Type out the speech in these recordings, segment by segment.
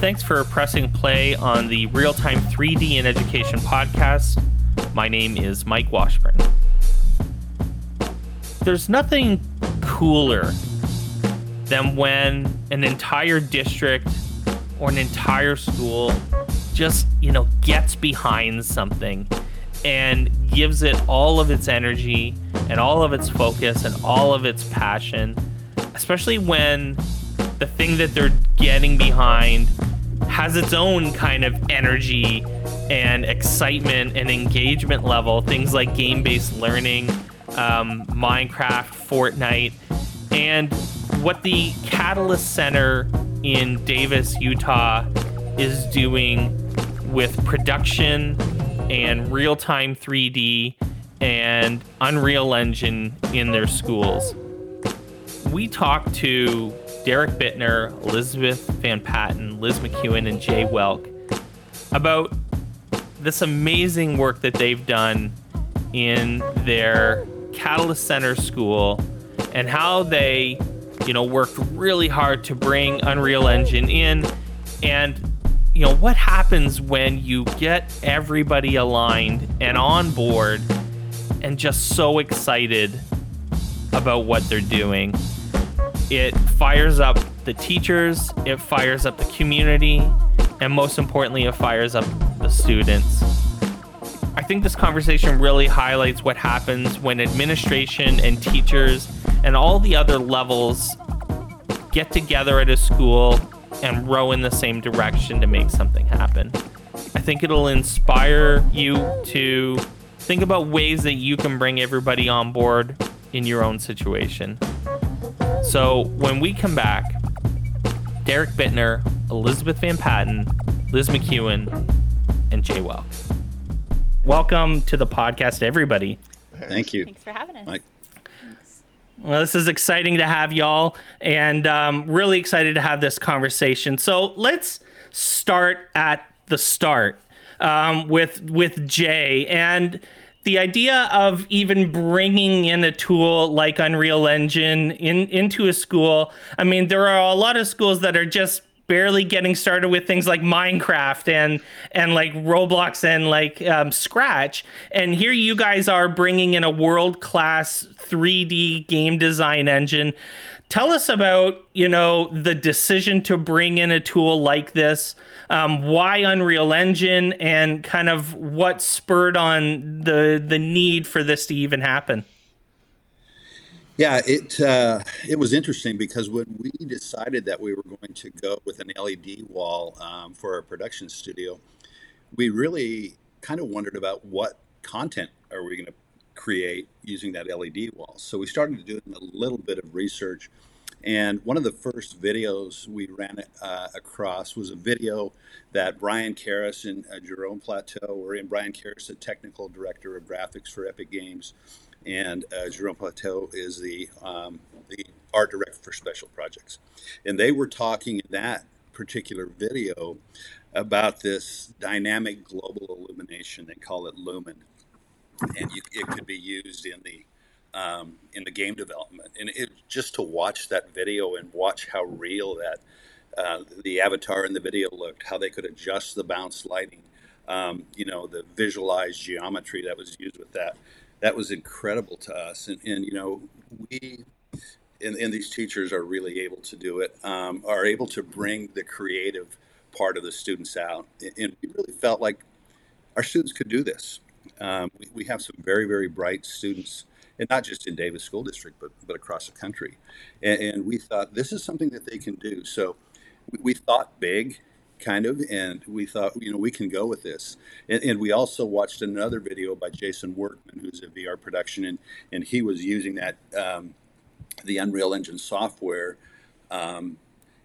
Thanks for pressing play on the Real Time 3D in Education podcast. My name is Mike Washburn. There's nothing cooler than when an entire district or an entire school just, you know, gets behind something and gives it all of its energy and all of its focus and all of its passion, especially when the thing that they're getting behind has its own kind of energy and excitement and engagement level. Things like game based learning, um, Minecraft, Fortnite, and what the Catalyst Center in Davis, Utah is doing with production and real time 3D and Unreal Engine in their schools. We talked to Derrick Bitner, Elizabeth Van Patten, Liz Mceuen, and Jay Welk about this amazing work that they've done in their Catalyst Center school and how they, you know, worked really hard to bring Unreal Engine in. And you know what happens when you get everybody aligned and on board and just so excited about what they're doing it fires up the teachers, it fires up the community, and most importantly, it fires up the students. I think this conversation really highlights what happens when administration and teachers and all the other levels get together at a school and row in the same direction to make something happen. I think it'll inspire you to think about ways that you can bring everybody on board in your own situation. So when we come back, Derrick Bitner, Elizabeth Van Patten, Liz Mceuen, and Jay Welk. Welcome to the podcast, everybody. Thank you. Thanks for having us. Mike. Well, this is exciting to have y'all, and um, really excited to have this conversation. So let's start at the start um, with with Jay and the idea of even bringing in a tool like Unreal Engine in into a school. I mean, there are a lot of schools that are just barely getting started with things like Minecraft and and like Roblox and like um, Scratch. And here you guys are bringing in a world class 3D game design engine. Tell us about you know the decision to bring in a tool like this um, why Unreal Engine, and kind of what spurred on the the need for this to even happen. Yeah, it uh, it was interesting because when we decided that we were going to go with an LED wall um, for our production studio, we really kind of wondered about what content are we going to create using that LED wall. So we started doing a little bit of research and one of the first videos we ran uh, across was a video that Brian Karis and uh, Jerome Platteaux were in. Brian Karis, the technical director of graphics for Epic Games, and uh, Jerome Platteaux is the um, the art director for special projects. And they were talking in that particular video about this dynamic global illumination. They call it Lumen, and you, it could be used in the um, in the game development. And it, just to watch that video and watch how real that uh, the avatar in the video looked, how they could adjust the bounce lighting, um, you know, the visualized geometry that was used with that. That was incredible to us. And, and you know, we, and, and, these teachers are really able to do it, um, are able to bring the creative part of the students out. And we really felt like our students could do this. Um, we, we, have some very, very bright students and not just in Davis School District, but but across the country. And, and we thought this is something that they can do. So we, we, thought big, kind of, and we thought you know we can go with this. And, and, we also watched another video by Jason Workman, who's a VR production, and and he was using that um, the Unreal Engine software. Um,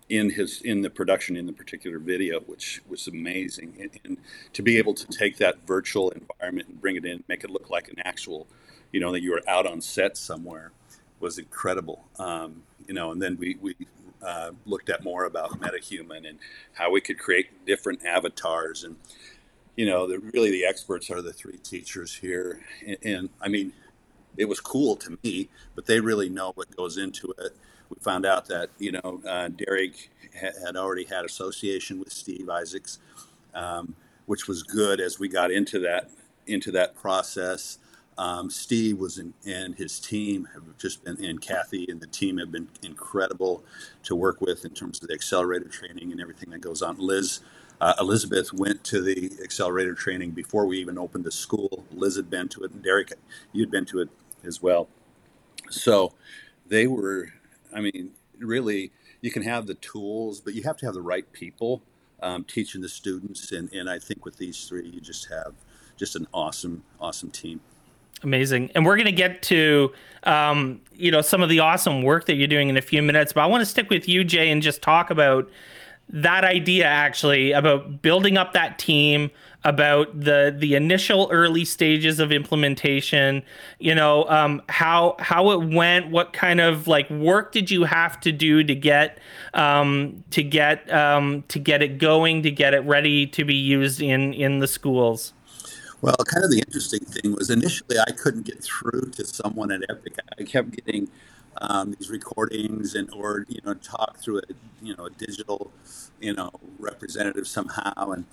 in his in the production in the particular video, which was amazing, and, and, to be able to take that virtual environment and bring it in, make it look like an actual you know, that you were out on set somewhere was incredible. Um, you know, and then we, we uh, looked at more about MetaHuman and how we could create different avatars. And, you know, the, really the experts are the three teachers here. And, and I mean, it was cool to me, but they really know what goes into it. We found out that you know uh, Derrick ha- had already had association with Steve Isaacs, um, which was good as we got into that into that process. Um, Steve was in, and his team have just been, and Kathy and the team have been incredible to work with in terms of the accelerator training and everything that goes on. Liz, uh, Elizabeth went to the accelerator training before we even opened the school. Liz had been to it, and Derrick, you'd been to it as well. So they were, I mean, really, you can have the tools, but you have to have the right people um, teaching the students. And, and I think with these three, you just have just an awesome, awesome team. Amazing. And we're going to get to, um, you know, some of the awesome work that you're doing in a few minutes, but I want to stick with you, Jay, and just talk about that idea actually about building up that team about the the initial early stages of implementation you know um, how how it went what kind of like work did you have to do to get um, to get um, to get it going to get it ready to be used in in the schools well, kind of the interesting thing was initially I couldn't get through to someone at Epic. I kept getting um, these recordings and or you know talk through a you know a digital you know representative somehow, and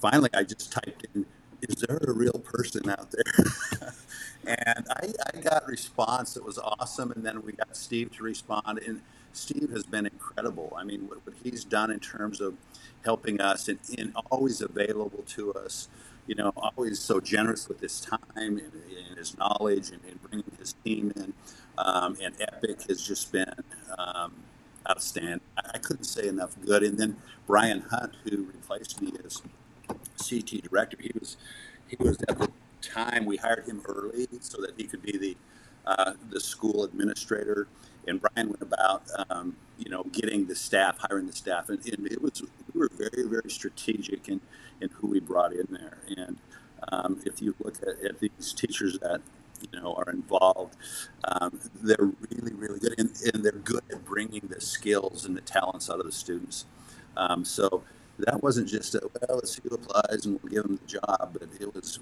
finally I just typed in, "Is there a real person out there?" and I, I got response that was awesome, and then we got Steve to respond, and Steve has been incredible. I mean, what, what he's done in terms of helping us and, and always available to us you know, always so generous with his time and, and his knowledge and, and, bringing his team in. Um, and Epic has just been um, outstanding. I, I couldn't say enough good. And then Brian Hunt, who replaced me as CT director, he was he was at the time we hired him early so that he could be the uh, the school administrator. And Brian went about, um, you know, getting the staff, hiring the staff, and, and it was we were very very strategic in and who we brought in there. And um, if you look at, at, these teachers that you know are involved, um, they're really really good, and, and, they're good at bringing the skills and the talents out of the students. Um, so that wasn't just a well, let's see who applies and we'll give them the job, but it was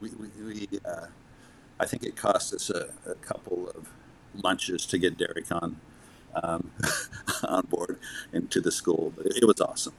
we we, we uh, I think it cost us a, a, couple of lunches to get Derrick on um, on board into the school, but it was awesome.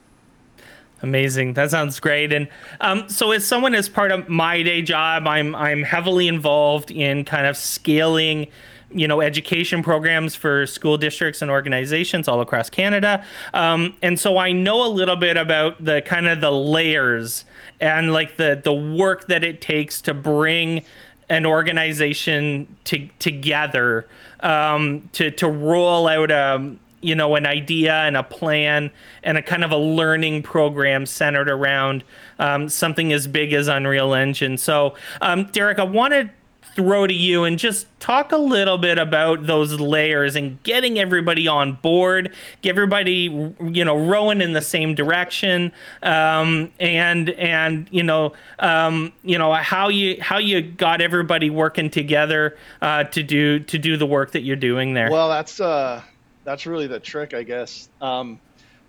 Amazing. That sounds great. And um, so, as someone as part of my day job, I'm I'm heavily involved in kind of scaling, you know, education programs for school districts and organizations all across Canada. Um, and so, I know a little bit about the kind of the layers and like the the work that it takes to bring an organization to, together um, to to roll out a you know an idea and a plan and a kind of a learning program centered around um, something as big as Unreal Engine. So, um, Derrick, I want to throw to you and just talk a little bit about those layers and getting everybody on board, get everybody you know rowing in the same direction, um, and and you know um, you know how you how you got everybody working together uh, to do to do the work that you're doing there. Well, that's uh that's really the trick, I guess. Um,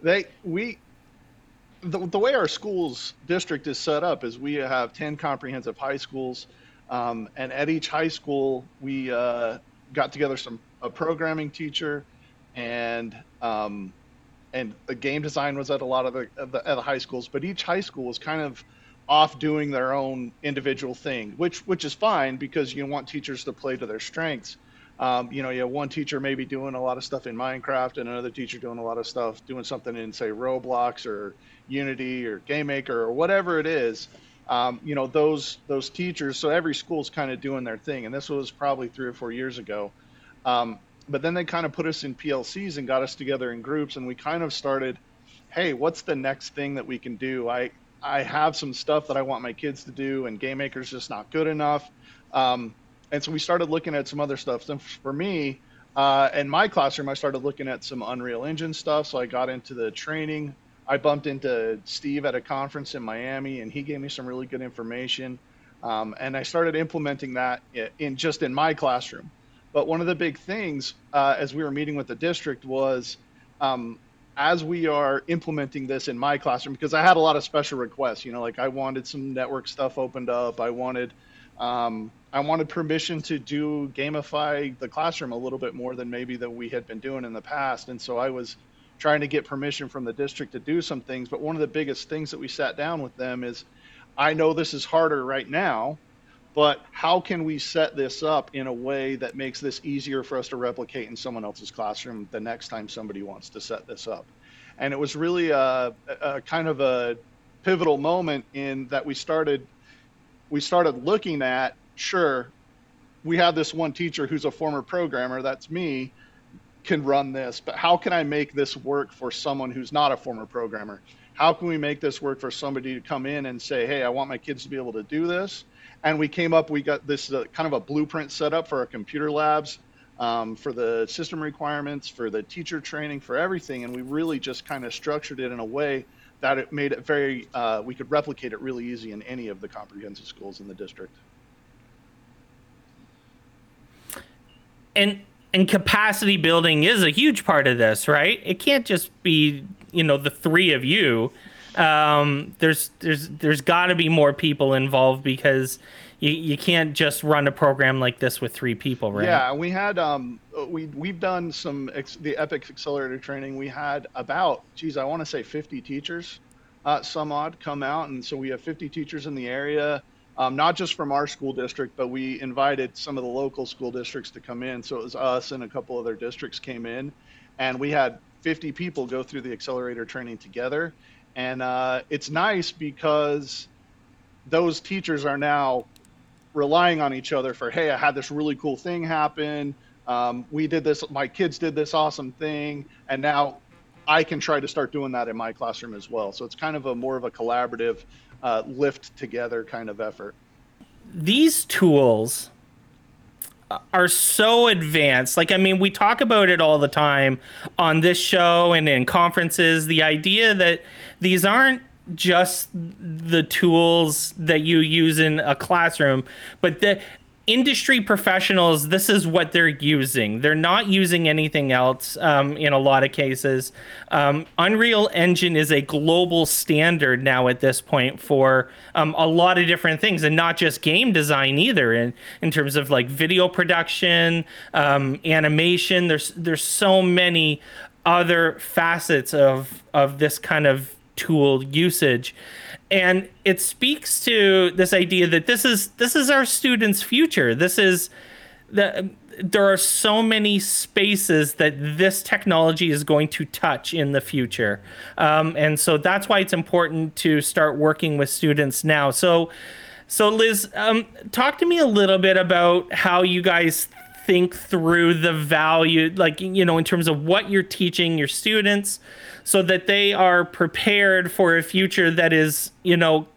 they we the, the way our schools district is set up is we have 10 comprehensive high schools um, and at each high school we uh, got together some a programming teacher and um, and the game design was at a lot of the, at the, the high schools but each high school was kind of off doing their own individual thing which which is fine because you want teachers to play to their strengths um, you know, you have one teacher maybe doing a lot of stuff in Minecraft and another teacher doing a lot of stuff, doing something in, say, Roblox or Unity or GameMaker or whatever it is. Um, you know, those those teachers. So every school's kind of doing their thing, and this was probably three or four years ago. Um, but then they kind of put us in PLCs and got us together in groups, and we kind of started, hey, what's the next thing that we can do? I I have some stuff that I want my kids to do, and Game Maker's just not good enough. Um, and so we started looking at some other stuff. And for me, uh, in my classroom, I started looking at some Unreal Engine stuff. So I got into the training. I bumped into Steve at a conference in Miami, and he gave me some really good information. Um, and I started implementing that in just in my classroom. But one of the big things uh, as we were meeting with the district was um, as we are implementing this in my classroom, because I had a lot of special requests, you know, like I wanted some network stuff opened up, I wanted Um, I wanted permission to do gamify the classroom a little bit more than maybe that we had been doing in the past, and so I was trying to get permission from the district to do some things. But one of the biggest things that we sat down with them is, I know this is harder right now, but how can we set this up in a way that makes this easier for us to replicate in someone else's classroom the next time somebody wants to set this up? And it was really a, a kind of a pivotal moment in that we started we started looking at sure we have this one teacher who's a former programmer that's me can run this but how can i make this work for someone who's not a former programmer? How can we make this work for somebody to come in and say hey i want my kids to be able to do this? And we came up we got this uh, kind of a blueprint set up for our computer labs um, for the system requirements for the teacher training for everything and we really just kind of structured it in a way that it made it very uh, we could replicate it really easy in any of the comprehensive schools in the district. And and capacity building is a huge part of this, right? It can't just be you know the three of you. Um, there's there's there's got to be more people involved because you, you can't just run a program like this with three people, right? Yeah, we had um we we've done some ex- the Epic Accelerator training. We had about geez, I want to say 50 teachers, uh, some odd, come out, and so we have 50 teachers in the area um, not just from our school district, but we invited some of the local school districts to come in. So it was us and a couple other districts came in, and we had 50 people go through the accelerator training together. And uh, it's nice because those teachers are now relying on each other for, hey, I had this really cool thing happen. Um, we did this, my kids did this awesome thing, and now I can try to start doing that in my classroom as well. So it's kind of a more of a collaborative uh, lift together kind of effort. These tools are so advanced. Like, I mean, we talk about it all the time on this show and in conferences. The idea that these aren't just the tools that you use in a classroom, but that industry professionals, this is what they're using. They're not using anything else um, in a lot of cases. Um, Unreal Engine is a global standard now at this point for um, a lot of different things, and not just game design either. In in terms of like video production, um, animation, there's there's so many other facets of of this kind of tool usage and it speaks to this idea that this is this is our students' future. This is the there are so many spaces that this technology is going to touch in the future, um, and so that's why it's important to start working with students now. So, so Liz, um, talk to me a little bit about how you guys think through the value, like you know, in terms of what you're teaching your students so that they are prepared for a future that is, you know,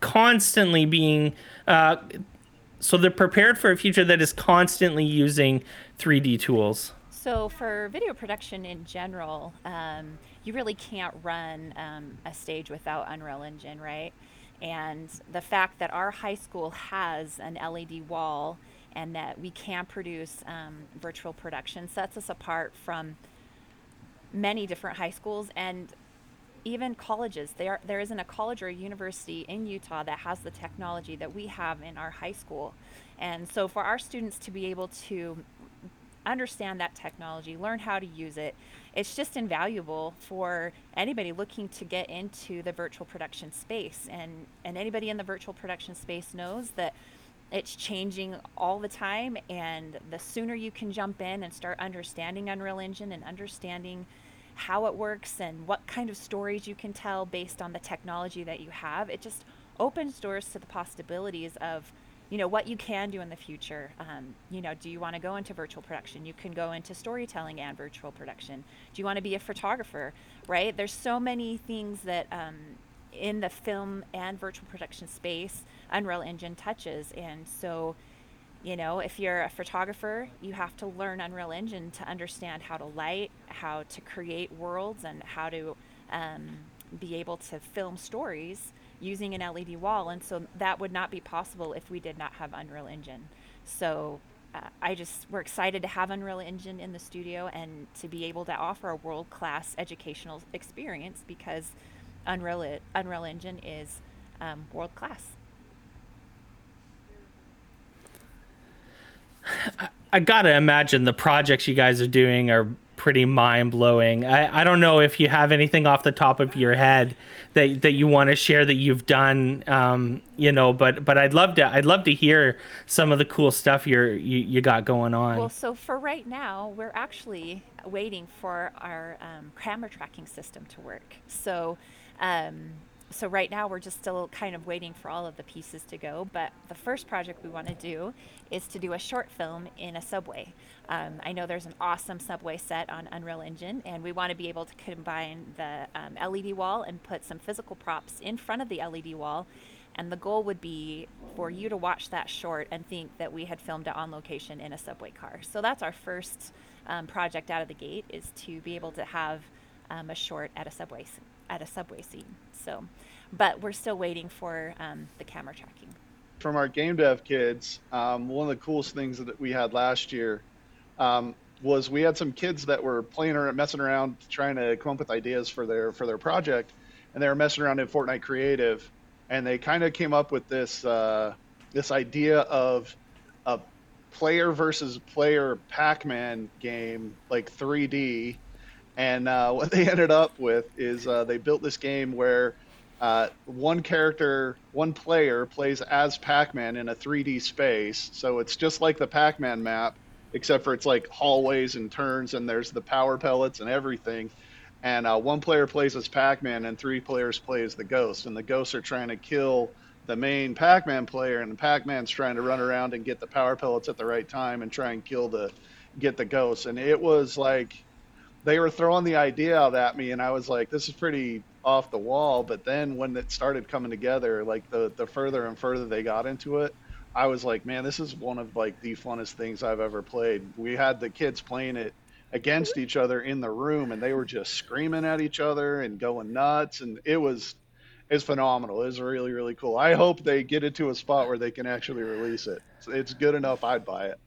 constantly being. Uh, so they're prepared for a future that is constantly using 3D tools. So for video production in general, um, you really can't run um, a stage without Unreal Engine, right? And the fact that our high school has an LED wall and that we can produce um, virtual production sets us apart from many different high schools and even colleges. There, there isn't a college or a university in Utah that has the technology that we have in our high school. And so, for our students to be able to understand that technology, learn how to use it, it's just invaluable for anybody looking to get into the virtual production space. And, and anybody in the virtual production space knows that it's changing all the time. And the sooner you can jump in and start understanding Unreal Engine and understanding how it works and what kind of stories you can tell based on the technology that you have. It just opens doors to the possibilities of you know what you can do in the future um, you know do you want to go into virtual production you can go into storytelling and virtual production do you want to be a photographer right there's so many things that um, in the film and virtual production space unreal engine touches and so you know, if you're a photographer, you have to learn Unreal Engine to understand how to light, how to create worlds, and how to um, be able to film stories using an LED wall. And so that would not be possible if we did not have Unreal Engine. So uh, I just, we're excited to have Unreal Engine in the studio and to be able to offer a world class educational experience because Unreal, Unreal Engine is um, world class. I, I gotta imagine the projects you guys are doing are pretty mind blowing. I, I don't know if you have anything off the top of your head that that you want to share that you've done, um, you know. But but I'd love to I'd love to hear some of the cool stuff you're you, you got going on. Well, so for right now, we're actually waiting for our um, camera tracking system to work. So. Um, so right now we're just still kind of waiting for all of the pieces to go but the first project we want to do is to do a short film in a subway. Um, i know there's an awesome subway set on unreal engine and we want to be able to combine the um, led wall and put some physical props in front of the led wall. And the goal would be for you to watch that short and think that we had filmed it on location in a subway car. So that's our first um, project out of the gate is to be able to have um, a short at a subway at a subway scene so, but we're still waiting for um, the camera tracking. From our game dev kids, um, one of the coolest things that we had last year um, was we had some kids that were playing around, messing around, trying to come up with ideas for their for their project, and they were messing around in Fortnite Creative, and they kind of came up with this uh, this idea of a player versus player Pac-Man game, like 3D, and uh, what they ended up with is uh, they built this game where uh, one character, one player plays as Pac-Man in a 3D space. So it's just like the Pac-Man map, except for it's like hallways and turns, and there's the power pellets and everything. And uh, one player plays as Pac-Man, and three players play as the Ghost. And the Ghosts are trying to kill the main Pac-Man player, and Pac-Man's trying to run around and get the power pellets at the right time and try and kill the get the Ghost. And it was like they were throwing the idea out at me, and I was like, "This is pretty off the wall." But then when it started coming together, like the the further and further they got into it, I was like, "Man, this is one of like the funnest things I've ever played." We had the kids playing it against each other in the room, and they were just screaming at each other and going nuts, and it was it's phenomenal. It's really really cool. I hope they get it to a spot where they can actually release it. It's good enough. I'd buy it.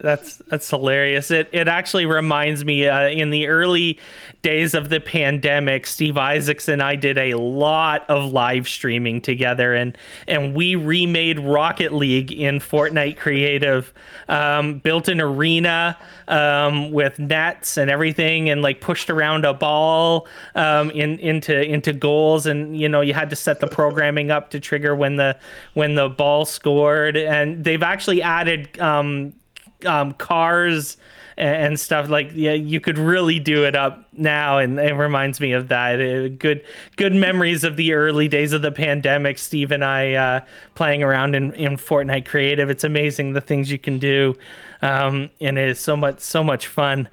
That's that's hilarious. It it actually reminds me uh, in the early days of the pandemic, Steve Isaacs and I did a lot of live streaming together, and and we remade Rocket League in Fortnite Creative, um, built an arena um, with nets and everything, and like pushed around a ball um, in into into goals, and you know you had to set the programming up to trigger when the when the ball scored, and they've actually added um, cars and, stuff like yeah you could really do it up now and it reminds me of that. Uh, good good memories of the early days of the pandemic steve and i uh, playing around in, in fortnite creative. It's amazing the things you can do um, and it is so much so much fun.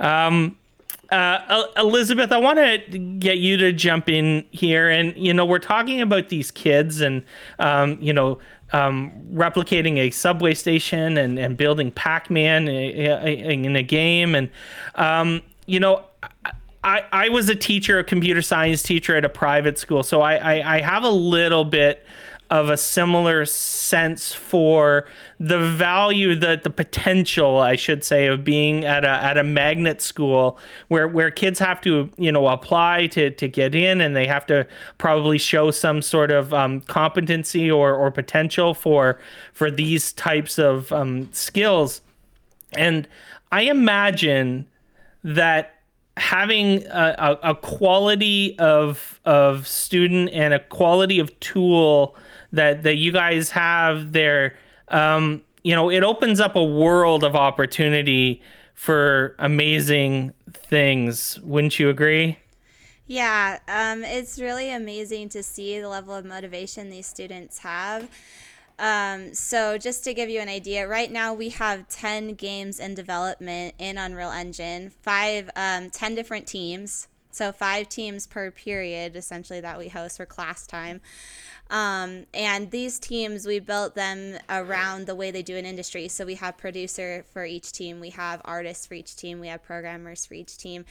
Um, uh, Elizabeth, I want to get you to jump in here, and you know we're talking about these kids, and um, you know um, replicating a subway station and, and building Pac-Man in a game. And, um, you know, I, I was a teacher, a computer science teacher at a private school. So I, I, I have a little bit of a similar sense for the value, the the potential, I should say, of being at a at a magnet school where where kids have to you know apply to to get in, and they have to probably show some sort of um, competency or or potential for for these types of um, skills, and I imagine that having a, a, a, quality of of student and a quality of tool that that you guys have there um, you know it opens up a world of opportunity for amazing things. Wouldn't you agree? Yeah um, it's really amazing to see the level of motivation these students have. Um, so just to give you an idea, right now we have 10 games in development in Unreal Engine, five, um, 10 different teams. So five teams per period, essentially, that we host for class time. Um, and these teams, we built them around the way they do in industry. So we have producer for each team, we have artists for each team, we have programmers for each team.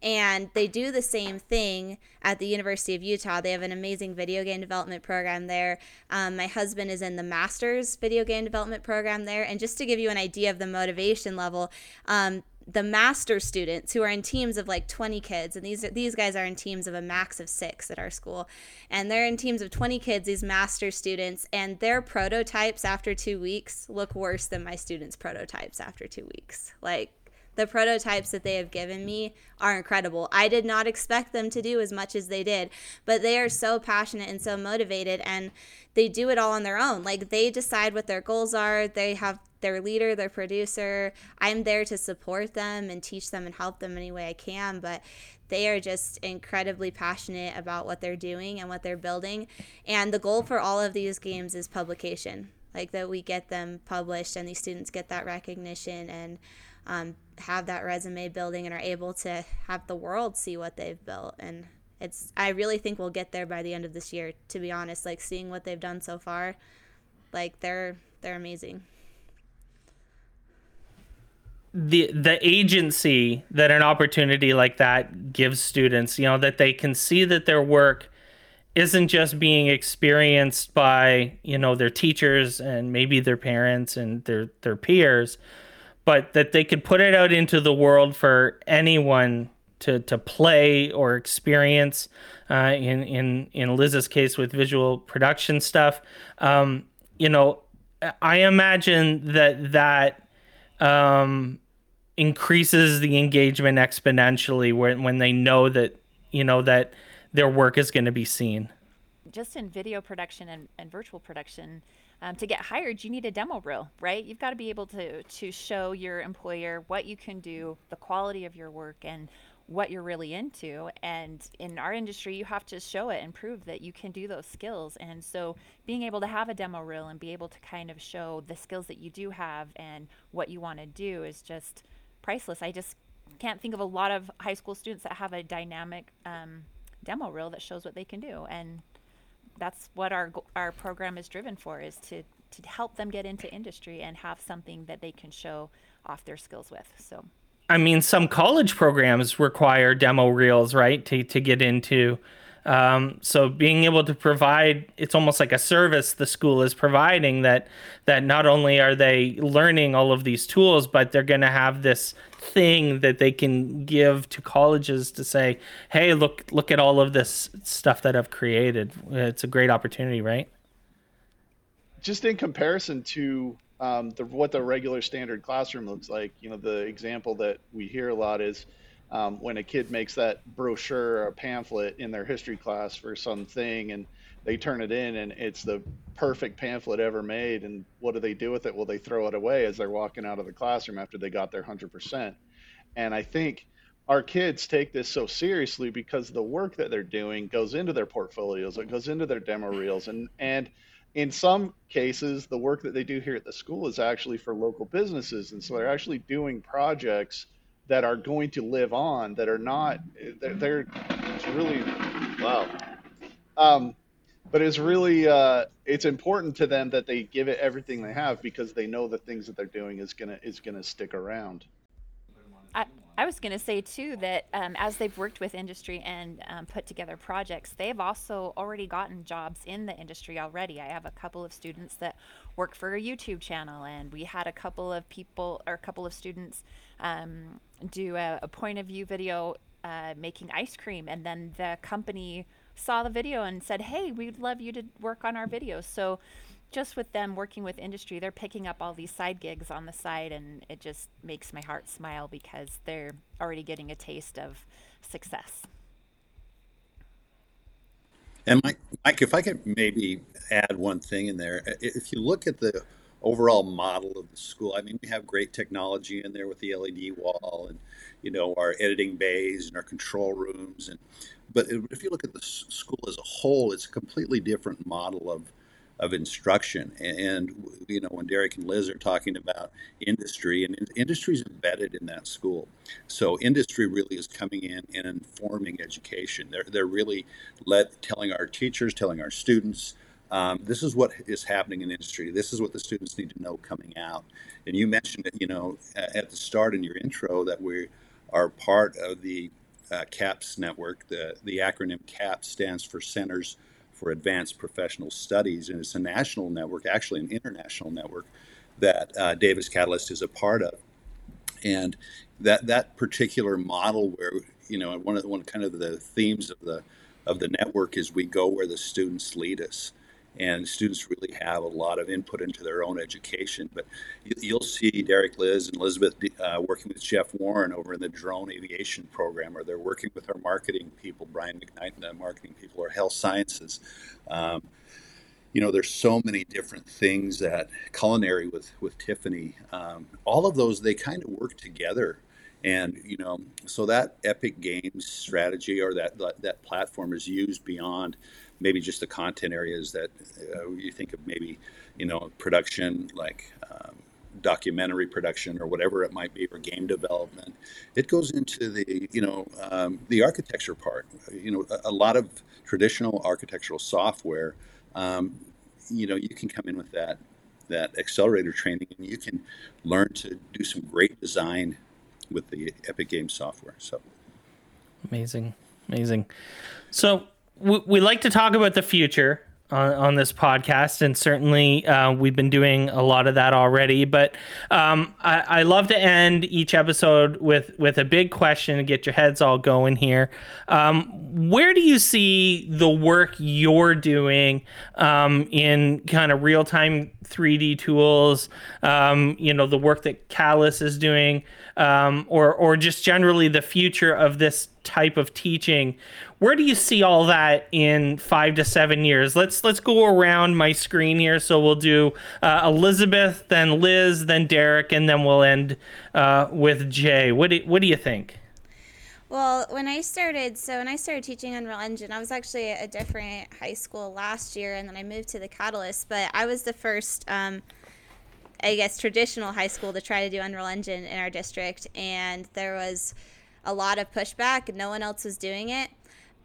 And they do the same thing at the University of Utah. They have an amazing video game development program there. Um, my husband is in the master's video game development program there. And just to give you an idea of the motivation level, um, the master students who are in teams of like 20 kids and these these guys are in teams of a max of 6 at our school and they're in teams of 20 kids these master students and their prototypes after 2 weeks look worse than my students prototypes after 2 weeks like the prototypes that they have given me are incredible. I did not expect them to do as much as they did, but they are so passionate and so motivated and they do it all on their own. Like they decide what their goals are, they have their leader, their producer. I'm there to support them and teach them and help them any way I can, but they are just incredibly passionate about what they're doing and what they're building. And the goal for all of these games is publication. Like that we get them published and these students get that recognition and um, have that resume building and are able to have the world see what they've built and it's i really think we'll get there by the end of this year to be honest like seeing what they've done so far like they're they're amazing the the agency that an opportunity like that gives students you know that they can see that their work isn't just being experienced by you know their teachers and maybe their parents and their their peers but that they could put it out into the world for anyone to to play or experience. Uh, in in in Liz's case with visual production stuff, um, you know, I imagine that that um, increases the engagement exponentially when when they know that you know that their work is going to be seen. Just in video production and, and virtual production, um, to get hired, you need a demo reel, right? You've got to be able to to show your employer what you can do, the quality of your work, and what you're really into. And in our industry, you have to show it and prove that you can do those skills. And so, being able to have a demo reel and be able to kind of show the skills that you do have and what you want to do is just priceless. I just can't think of a lot of high school students that have a dynamic um, demo reel that shows what they can do. And that's what our our program is driven for is to to help them get into industry and have something that they can show off their skills with. So I mean, some college programs require demo reels, right, to to get into. Um, so being able to provide, it's almost like a service the school is providing that that not only are they learning all of these tools, but they're going to have this thing that they can give to colleges to say, "Hey, look look at all of this stuff that I've created." It's a great opportunity, right? Just in comparison to um, the, what the regular standard classroom looks like, you know, the example that we hear a lot is um, when a kid makes that brochure or pamphlet in their history class for something and they turn it in and it's the perfect pamphlet ever made and what do they do with it? Well they throw it away as they're walking out of the classroom after they got their 100% and i think our kids take this so seriously because the work that they're doing goes into their portfolios it goes into their demo reels and and in some cases the work that they do here at the school is actually for local businesses and so they're actually doing projects that are going to live on that are not they're, they're it's really wow um, but it's really uh, it's important to them that they give it everything they have because they know the things that they're doing is gonna is gonna stick around I, I was going to say too that um, as they've worked with industry and um, put together projects, they've also already gotten jobs in the industry already. I have a couple of students that work for a YouTube channel, and we had a couple of people or a couple of students um, do a, a, point of view video uh, making ice cream, and then the company saw the video and said, "Hey, we'd love you to work on our videos." So just with them working with industry, they're picking up all these side gigs on the side, and it just makes my heart smile because they're already getting a taste of success. And Mike, Mike, if I could maybe add one thing in there, if you look at the overall model of the school, I mean, we have great technology in there with the LED wall and you know our editing bays and our control rooms, and but if you look at the school as a whole, it's a completely different model of of instruction. And, you know, when Derrick and Liz are talking about industry, and industry is embedded in that school. So industry really is coming in and informing education. They're, they're really let, telling our teachers, telling our students, um, this is what is happening in industry. This is what the students need to know coming out. And you mentioned it, you know, at the start in your intro that we are part of the uh, CAPS network. The, the acronym CAPS stands for Centers for Advanced Professional Studies, and it's a national network, actually an international network, that uh, Davis Catalyst is a part of. and that that particular model where you know one of the, one kind of the themes of the of the network is we go where the students lead us and students really have a lot of input into their own education. But you, will see Derrick Liz and Elizabeth uh, working with Jeff Warren over in the drone aviation program, or they're working with our marketing people, Brian McKnight and the marketing people, or health sciences. Um, you know, there's so many different things that culinary with with Tiffany, um, all of those they kind of work together and you know so that epic games strategy or that, that platform is used beyond maybe just the content areas that uh, you think of maybe you know production like um, documentary production or whatever it might be or game development. It goes into the you know um, the architecture part. You know a, a, lot of traditional architectural software um, you know you can come in with that that accelerator training and you can learn to do some great design with the epic games software so. Amazing. Amazing. So we, we like to talk about the future on, on this podcast, and certainly uh, we've been doing a lot of that already. But um, I, I, love to end each episode with with a big question to get your heads all going here. Um, where do you see the work you're doing um, in kind of real time 3D tools? Um, you know, the work that Catalyst is doing, um, or or just generally the future of this type of teaching where do you see all that in five to seven years? Let's let's go around my screen here. So we'll do uh, Elizabeth, then Liz, then Derrick, and then we'll end uh, with Jay. What do, what do you think? Well, when I started, so when I started teaching Unreal Engine, I was actually at a different high school last year, and then I moved to the Catalyst. But I was the first, um, I guess, traditional high school to try to do Unreal Engine in our district, and there was a lot of pushback. No one else was doing it.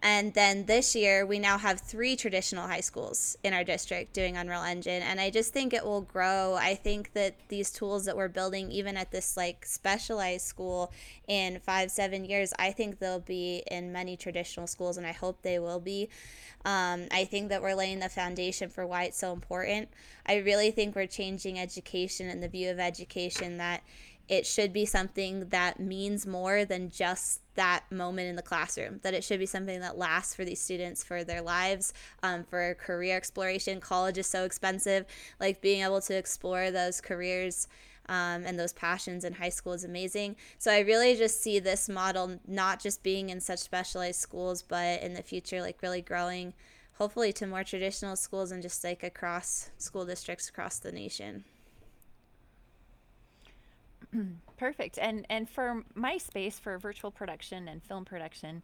And then this year, we now have three traditional high schools in our district doing Unreal Engine. And I just think it will grow. I think that these tools that we're building, even at this like specialized school in five, seven years, I think they'll be in many traditional schools, and I hope they will be. Um, I think that we're laying the foundation for why it's so important. I really think we're changing education and the view of education that it should be something that means more than just that moment in the classroom that it should be something that lasts for these students for their lives um, for career exploration. College is so expensive. Like being able to explore those careers um, and those passions in high school is amazing. So i really just see this model not just being in such specialized schools but in the future like really growing hopefully to more traditional schools and just like across school districts across the nation Perfect. And and for my space for virtual production and film production,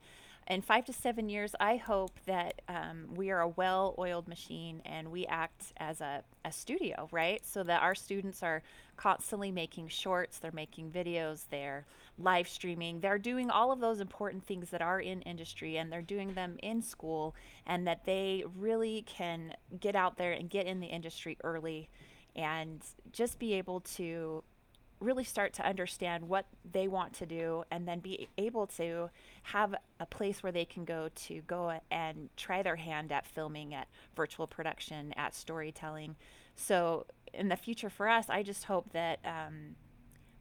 in five to seven years, I hope that um, we are a well-oiled machine and we act as a, a studio, right? So that our students are constantly making shorts, they're making videos, they're live streaming, they're doing all of those important things that are in industry and they're doing them in school, and that they really can get out there and get in the industry early and just be able to really start to understand what they want to do and then be able to have a place where they can go to go and try their hand at filming at virtual production at storytelling. So in the future for us i just hope that um,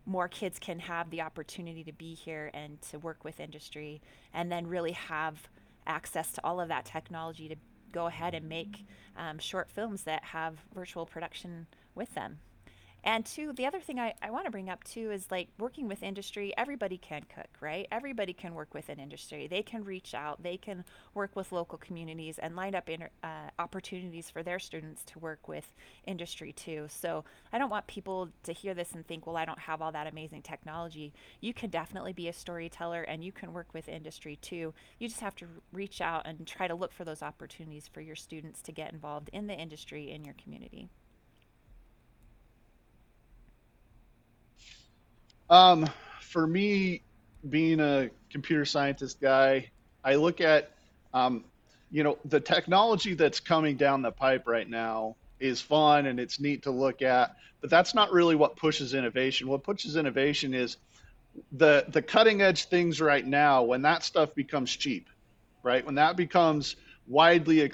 more kids can have the opportunity to be here and to work with industry and then really have access to all of that technology to go ahead and make um, short films that have virtual production with them and two, the other thing I, I want to bring up too is like working with industry, everybody can cook, right? Everybody can work with an industry. They can reach out, they can work with local communities and line up inter, uh, opportunities for their students to work with industry too. So I don't want people to hear this and think, well, I don't have all that amazing technology. You can definitely be a storyteller and you can work with industry too. You just have to reach out and try to look for those opportunities for your students to get involved in the industry in your community. Um, for me, being a computer scientist guy, I look at, um, you know, the technology that's coming down the pipe right now is fun and it's neat to look at, but that's not really what pushes innovation. What pushes innovation is the the cutting edge things right now. When that stuff becomes cheap, right? When that becomes widely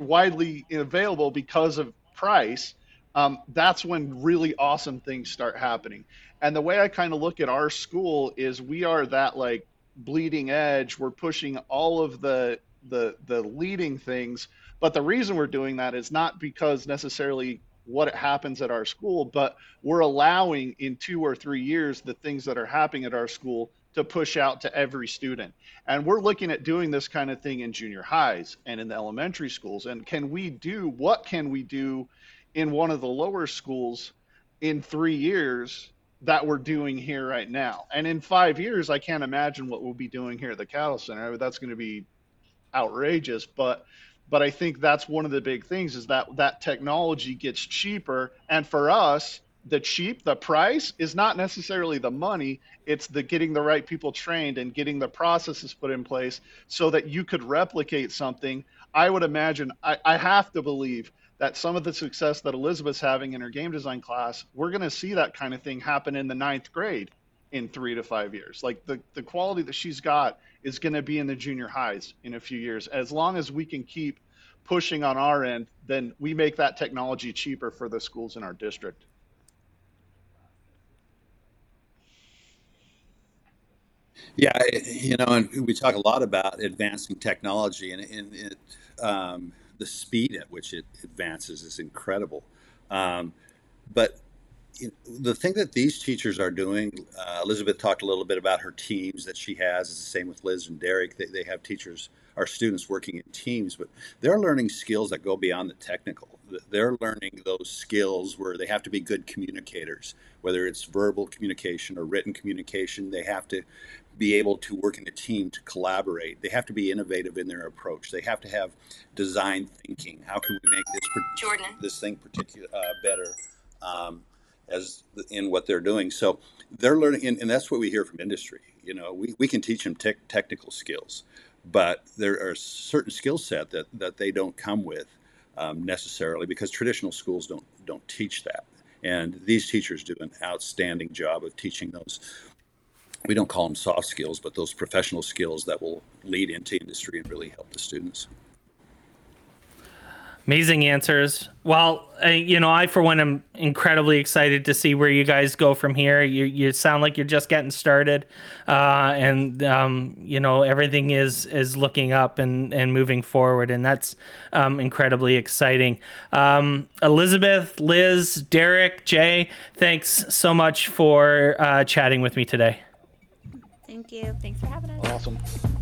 widely available because of price, um, that's when really awesome things start happening. And the way I kind of look at our school is we are that like bleeding edge. We're pushing all of the the the leading things, but the reason we're doing that is not because necessarily what happens at our school, but we're allowing in two or three years the things that are happening at our school to push out to every student. And we're looking at doing this kind of thing in junior highs and in the elementary schools. And can we do what can we do in one of the lower schools in three years that we're doing here right now? And in five years, I can't imagine what we'll be doing here at the Catalyst Center. That's going to be outrageous. But but I think that's one of the big things is that that technology gets cheaper. And for us, the cheap, the price is not necessarily the money. It's the getting the right people trained and getting the processes put in place so that you could replicate something. I would imagine, I, I have to believe that some of the success that Elizabeth's having in her game design class, we're going to see that kind of thing happen in the ninth grade in three to five years. Like the, the quality that she's got is going to be in the junior highs in a few years. As long as we can keep pushing on our end, then we make that technology cheaper for the schools in our district. Yeah, you know, and we talk a lot about advancing technology, and, and it, um, the speed at which it advances is incredible. Um, but you know, the thing that these teachers are doing, uh, Elizabeth talked a little bit about her teams that she has. It's the same with Liz and Derrick. They, they have teachers, our students working in teams, but they're learning skills that go beyond the technical. They're learning those skills where they have to be good communicators, whether it's verbal communication or written communication. They have to be able to work in a team to collaborate. They have to be innovative in their approach. They have to have design thinking. How can we make this Jordan. this thing particular uh, better? Um, as in what they're doing. So they're learning, and, and that's what we hear from industry. You know, we, we can teach them te- technical skills, but there are certain skill set that, that they don't come with um, necessarily because traditional schools don't don't teach that. And these teachers do an outstanding job of teaching those. We don't call them soft skills, but those professional skills that will lead into industry and really help the students. Amazing answers. Well, uh, you know, I for one am incredibly excited to see where you guys go from here. You you sound like you're just getting started, uh, and um, you know everything is is looking up and and moving forward, and that's um, incredibly exciting. Um, Elizabeth, Liz, Derrick, Jay, thanks so much for uh, chatting with me today. Thank you. Thanks for having us. Awesome.